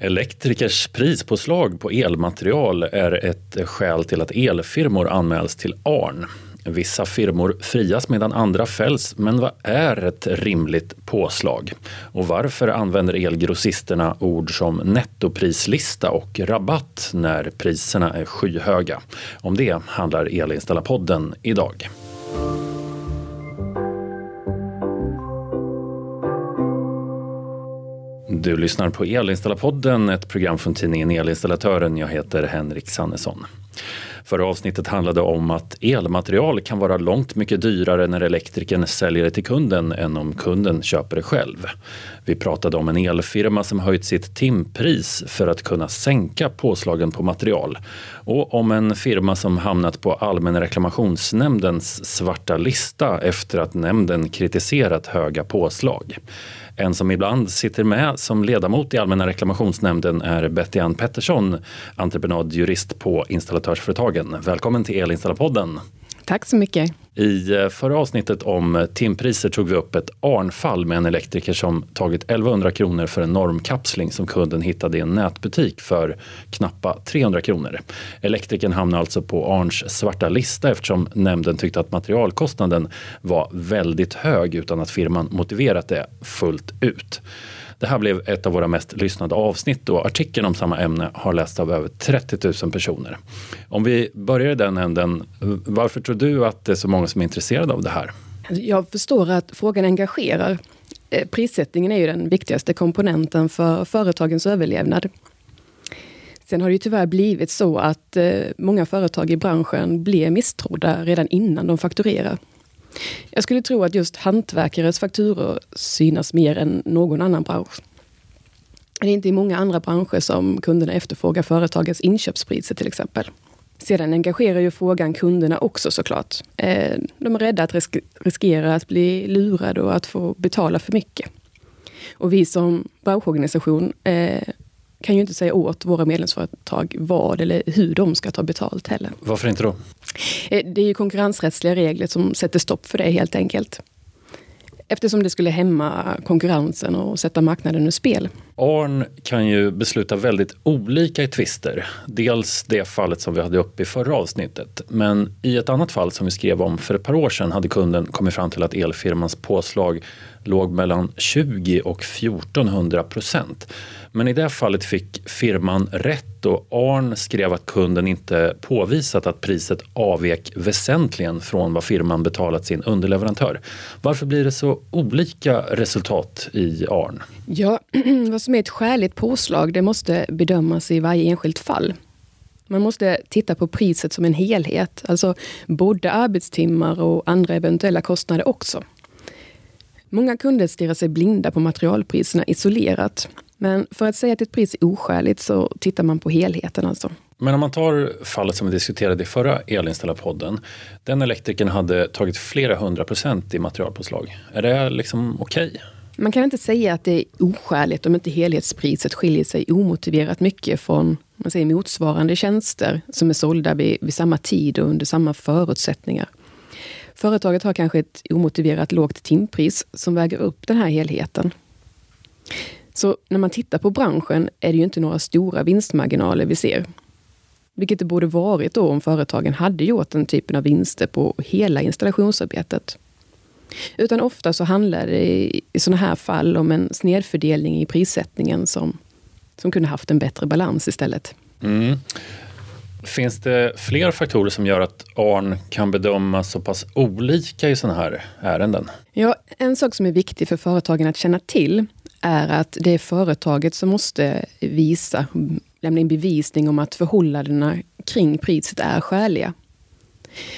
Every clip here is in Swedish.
Elektrikers prispåslag på elmaterial är ett skäl till att elfirmor anmäls till ARN. Vissa firmor frias medan andra fälls, men vad är ett rimligt påslag? Och varför använder elgrossisterna ord som nettoprislista och rabatt när priserna är skyhöga? Om det handlar Elinställarpodden idag. Du lyssnar på Elinstallarpodden, ett program från tidningen Elinstallatören. Jag heter Henrik Sannesson. Förra avsnittet handlade om att elmaterial kan vara långt mycket dyrare när elektrikern säljer det till kunden än om kunden köper det själv. Vi pratade om en elfirma som höjt sitt timpris för att kunna sänka påslagen på material och om en firma som hamnat på Allmänna reklamationsnämndens svarta lista efter att nämnden kritiserat höga påslag. En som ibland sitter med som ledamot i Allmänna reklamationsnämnden är Betty Ann Pettersson, entreprenadjurist på Installatörsföretagen. Välkommen till Elinstallarpodden. Tack så mycket. I eh, förra avsnittet om eh, timpriser tog vi upp ett ARN-fall med en elektriker som tagit 1100 kronor för en normkapsling som kunden hittade i en nätbutik för knappa 300 kronor. Elektrikern hamnade alltså på ARNs svarta lista eftersom nämnden tyckte att materialkostnaden var väldigt hög utan att firman motiverat det fullt ut. Det här blev ett av våra mest lyssnade avsnitt och artikeln om samma ämne har lästs av över 30 000 personer. Om vi börjar i den änden, varför tror du att det är så många som är intresserade av det här? Jag förstår att frågan engagerar. Eh, prissättningen är ju den viktigaste komponenten för företagens överlevnad. Sen har det ju tyvärr blivit så att eh, många företag i branschen blir misstrodda redan innan de fakturerar. Jag skulle tro att just hantverkares fakturor synas mer än någon annan bransch. Det är inte i många andra branscher som kunderna efterfrågar företagens inköpspriser till exempel. Sedan engagerar ju frågan kunderna också såklart. Eh, de är rädda att riskera att bli lurade och att få betala för mycket. Och vi som branschorganisation eh, kan ju inte säga åt våra medlemsföretag vad eller hur de ska ta betalt heller. Varför inte då? Eh, det är ju konkurrensrättsliga regler som sätter stopp för det helt enkelt. Eftersom det skulle hämma konkurrensen och sätta marknaden ur spel. ARN kan ju besluta väldigt olika i tvister. Dels det fallet som vi hade uppe i förra avsnittet. Men i ett annat fall som vi skrev om för ett par år sedan hade kunden kommit fram till att elfirmans påslag låg mellan 20 och 1400 procent. Men i det fallet fick firman rätt och Arn skrev att kunden inte påvisat att priset avvek väsentligen från vad firman betalat sin underleverantör. Varför blir det så olika resultat i Arn? Ja, vad som är ett skäligt påslag det måste bedömas i varje enskilt fall. Man måste titta på priset som en helhet, alltså både arbetstimmar och andra eventuella kostnader också. Många kunder stirrar sig blinda på materialpriserna isolerat. Men för att säga att ett pris är oskäligt så tittar man på helheten alltså. Men om man tar fallet som vi diskuterade i förra Elinstallarpodden. Den elektrikern hade tagit flera hundra procent i materialpåslag. Är det liksom okej? Okay? Man kan inte säga att det är oskäligt om inte helhetspriset skiljer sig omotiverat mycket från man säger, motsvarande tjänster som är sålda vid, vid samma tid och under samma förutsättningar. Företaget har kanske ett omotiverat lågt timpris som väger upp den här helheten. Så när man tittar på branschen är det ju inte några stora vinstmarginaler vi ser. Vilket det borde varit då om företagen hade gjort den typen av vinster på hela installationsarbetet. Utan ofta så handlar det i sådana här fall om en snedfördelning i prissättningen som, som kunde haft en bättre balans istället. Mm. Finns det fler faktorer som gör att ARN kan bedömas så pass olika i sådana här ärenden? Ja, en sak som är viktig för företagen att känna till är att det är företaget som måste visa, lämna in bevisning om att förhållandena kring priset är skäliga.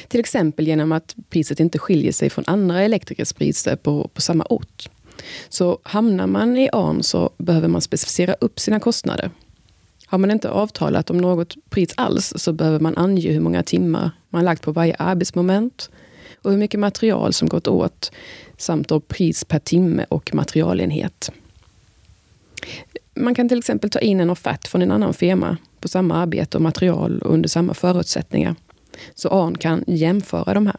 Till exempel genom att priset inte skiljer sig från andra elektrikers priser på, på samma ort. Så hamnar man i ARN så behöver man specificera upp sina kostnader. Har man inte avtalat om något pris alls så behöver man ange hur många timmar man lagt på varje arbetsmoment och hur mycket material som gått åt samt då pris per timme och materialenhet. Man kan till exempel ta in en offert från en annan firma på samma arbete och material och under samma förutsättningar. Så ARN kan jämföra de här.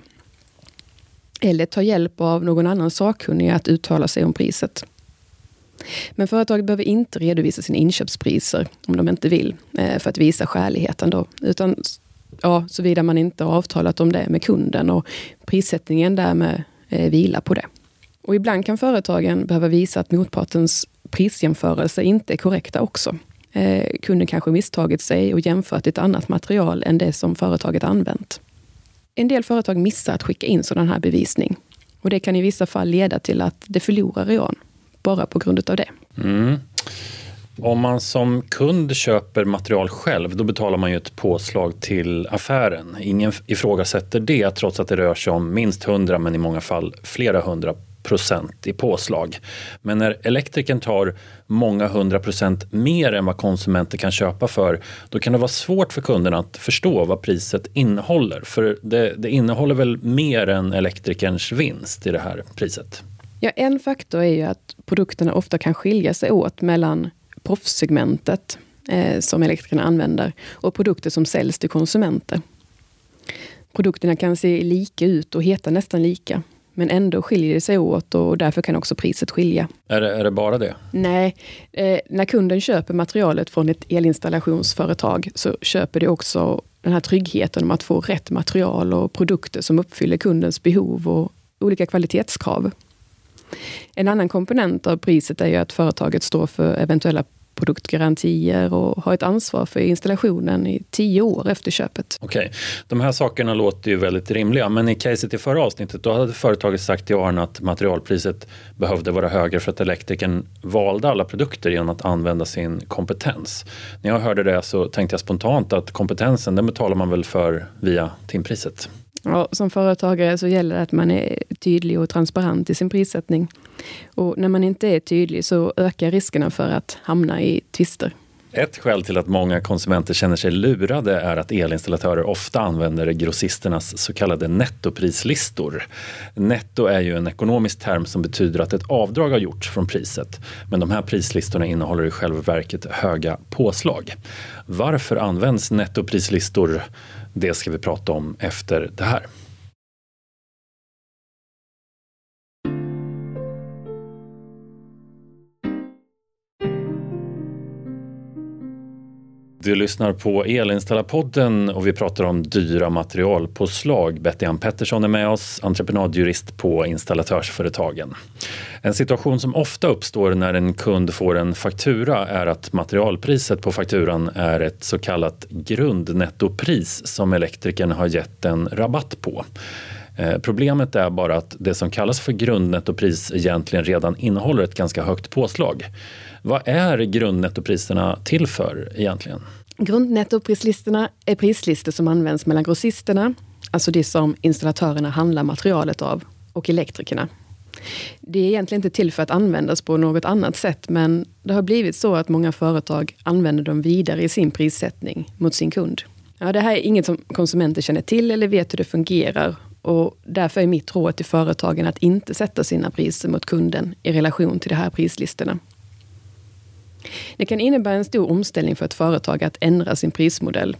Eller ta hjälp av någon annan sakkunnig att uttala sig om priset. Men företaget behöver inte redovisa sina inköpspriser om de inte vill, eh, för att visa skäligheten. Då. Utan ja, såvida man inte har avtalat om det med kunden och prissättningen därmed eh, vilar på det. Och ibland kan företagen behöva visa att motpartens prisjämförelse inte är korrekta också. Eh, kunden kanske misstagit sig och jämfört ett annat material än det som företaget använt. En del företag missar att skicka in sådan här bevisning. Och det kan i vissa fall leda till att det förlorar i bara på grund av det. Mm. Om man som kund köper material själv, då betalar man ju ett påslag till affären. Ingen ifrågasätter det, trots att det rör sig om minst 100, men i många fall flera hundra procent i påslag. Men när elektrikern tar många hundra procent mer än vad konsumenter kan köpa för, då kan det vara svårt för kunderna att förstå vad priset innehåller. För det, det innehåller väl mer än elektrikerns vinst i det här priset? Ja, en faktor är ju att produkterna ofta kan skilja sig åt mellan proffssegmentet eh, som elektrikerna använder och produkter som säljs till konsumenter. Produkterna kan se lika ut och heta nästan lika. Men ändå skiljer det sig åt och därför kan också priset skilja. Är det, är det bara det? Nej. Eh, när kunden köper materialet från ett elinstallationsföretag så köper det också den här tryggheten om att få rätt material och produkter som uppfyller kundens behov och olika kvalitetskrav. En annan komponent av priset är ju att företaget står för eventuella produktgarantier och har ett ansvar för installationen i tio år efter köpet. Okej, okay. de här sakerna låter ju väldigt rimliga men i caset i förra avsnittet då hade företaget sagt till Arne att materialpriset behövde vara högre för att elektrikern valde alla produkter genom att använda sin kompetens. När jag hörde det så tänkte jag spontant att kompetensen den betalar man väl för via timpriset. Ja, som företagare så gäller det att man är tydlig och transparent i sin prissättning. Och när man inte är tydlig så ökar riskerna för att hamna i tvister. Ett skäl till att många konsumenter känner sig lurade är att elinstallatörer ofta använder grossisternas så kallade nettoprislistor. Netto är ju en ekonomisk term som betyder att ett avdrag har gjorts från priset. Men de här prislistorna innehåller i själva verket höga påslag. Varför används nettoprislistor? Det ska vi prata om efter det här. Du lyssnar på Elinstallarpodden och vi pratar om dyra materialpåslag. Betty Ann Pettersson är med oss, entreprenadjurist på Installatörsföretagen. En situation som ofta uppstår när en kund får en faktura är att materialpriset på fakturan är ett så kallat grundnettopris som elektrikern har gett en rabatt på. Eh, problemet är bara att det som kallas för grundnettopris egentligen redan innehåller ett ganska högt påslag. Vad är grundnettopriserna till för egentligen? Grundnettoprislistorna är prislistor som används mellan grossisterna, alltså det som installatörerna handlar materialet av, och elektrikerna. Det är egentligen inte till för att användas på något annat sätt, men det har blivit så att många företag använder dem vidare i sin prissättning mot sin kund. Ja, det här är inget som konsumenter känner till eller vet hur det fungerar och därför är mitt råd till företagen att inte sätta sina priser mot kunden i relation till de här prislistorna. Det kan innebära en stor omställning för ett företag att ändra sin prismodell.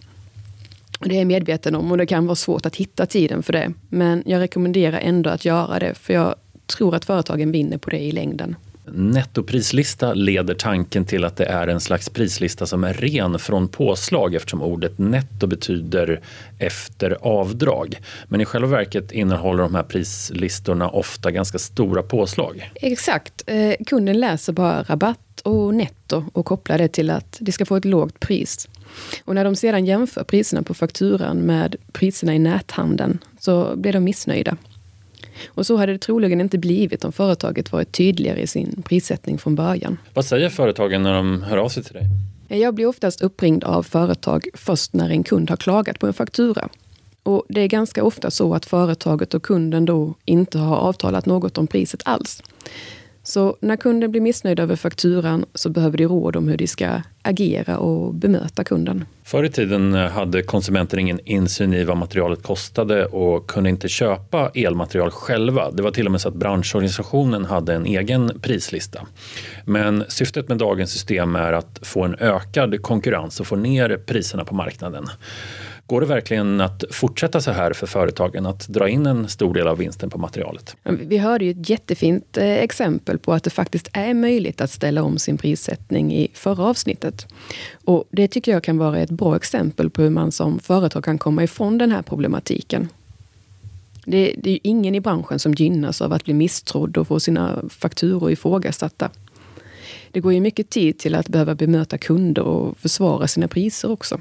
Det är jag medveten om och det kan vara svårt att hitta tiden för det. Men jag rekommenderar ändå att göra det, för jag tror att företagen vinner på det i längden. Nettoprislista leder tanken till att det är en slags prislista som är ren från påslag eftersom ordet netto betyder efter avdrag. Men i själva verket innehåller de här prislistorna ofta ganska stora påslag. Exakt. Eh, kunden läser bara rabatt och netto och kopplar det till att de ska få ett lågt pris. Och när de sedan jämför priserna på fakturan med priserna i näthandeln så blir de missnöjda. Och så hade det troligen inte blivit om företaget varit tydligare i sin prissättning från början. Vad säger företagen när de hör av sig till dig? Jag blir oftast uppringd av företag först när en kund har klagat på en faktura. Och Det är ganska ofta så att företaget och kunden då inte har avtalat något om priset alls. Så när kunden blir missnöjd över fakturan så behöver de råd om hur de ska agera och bemöta kunden. Förr i tiden hade konsumenter ingen insyn i vad materialet kostade och kunde inte köpa elmaterial själva. Det var till och med så att branschorganisationen hade en egen prislista. Men syftet med dagens system är att få en ökad konkurrens och få ner priserna på marknaden. Går det verkligen att fortsätta så här för företagen, att dra in en stor del av vinsten på materialet? Vi hörde ju ett jättefint eh, exempel på att det faktiskt är möjligt att ställa om sin prissättning i förra avsnittet. Och det tycker jag kan vara ett bra exempel på hur man som företag kan komma ifrån den här problematiken. Det, det är ju ingen i branschen som gynnas av att bli misstrodd och få sina fakturor ifrågasatta. Det går ju mycket tid till att behöva bemöta kunder och försvara sina priser också.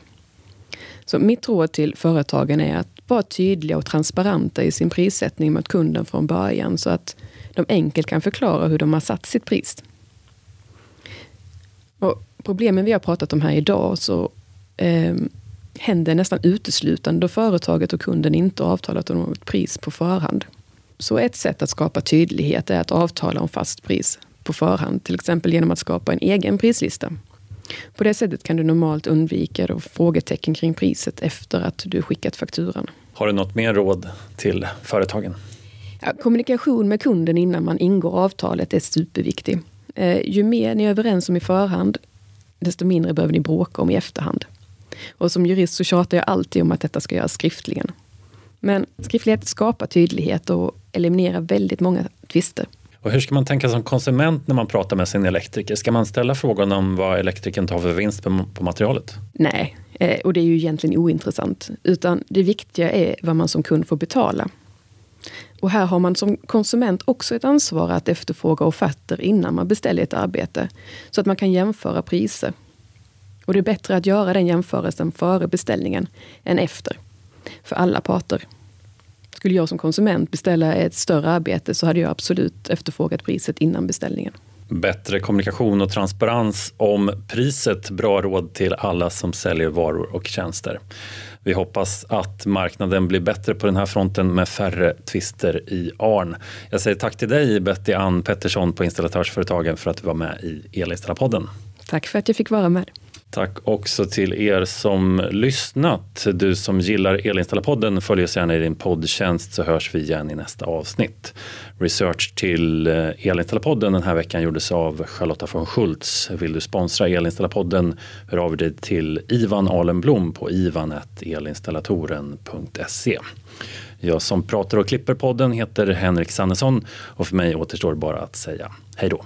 Så mitt råd till företagen är att vara tydliga och transparenta i sin prissättning mot kunden från början så att de enkelt kan förklara hur de har satt sitt pris. Och problemen vi har pratat om här idag så eh, händer nästan uteslutande då företaget och kunden inte avtalat om något pris på förhand. Så ett sätt att skapa tydlighet är att avtala om fast pris på förhand, till exempel genom att skapa en egen prislista. På det sättet kan du normalt undvika då frågetecken kring priset efter att du skickat fakturan. Har du något mer råd till företagen? Ja, kommunikation med kunden innan man ingår avtalet är superviktig. Eh, ju mer ni är överens om i förhand, desto mindre behöver ni bråka om i efterhand. Och som jurist så tjatar jag alltid om att detta ska göras skriftligen. Men skriftlighet skapar tydlighet och eliminerar väldigt många tvister. Och hur ska man tänka som konsument när man pratar med sin elektriker? Ska man ställa frågan om vad elektrikern tar för vinst på materialet? Nej, eh, och det är ju egentligen ointressant. Utan det viktiga är vad man som kund får betala. Och här har man som konsument också ett ansvar att efterfråga offerter innan man beställer ett arbete. Så att man kan jämföra priser. Och det är bättre att göra den jämförelsen före beställningen än efter. För alla parter. Skulle jag som konsument beställa ett större arbete så hade jag absolut efterfrågat priset innan beställningen. Bättre kommunikation och transparens om priset. Bra råd till alla som säljer varor och tjänster. Vi hoppas att marknaden blir bättre på den här fronten med färre tvister i ARN. Jag säger tack till dig Betty Ann Pettersson på Installatörsföretagen för att du var med i Elinstallapodden. Tack för att jag fick vara med. Tack också till er som lyssnat. Du som gillar Elinstallapodden, följ oss gärna i din poddtjänst så hörs vi igen i nästa avsnitt. Research till eh, Elinstallapodden den här veckan gjordes av Charlotta von Schultz. Vill du sponsra Elinstallapodden, hör av dig till Ivan Alenblom på ivan.elinstallatoren.se. Jag som pratar och klipper podden heter Henrik Sannesson och för mig återstår bara att säga hej då.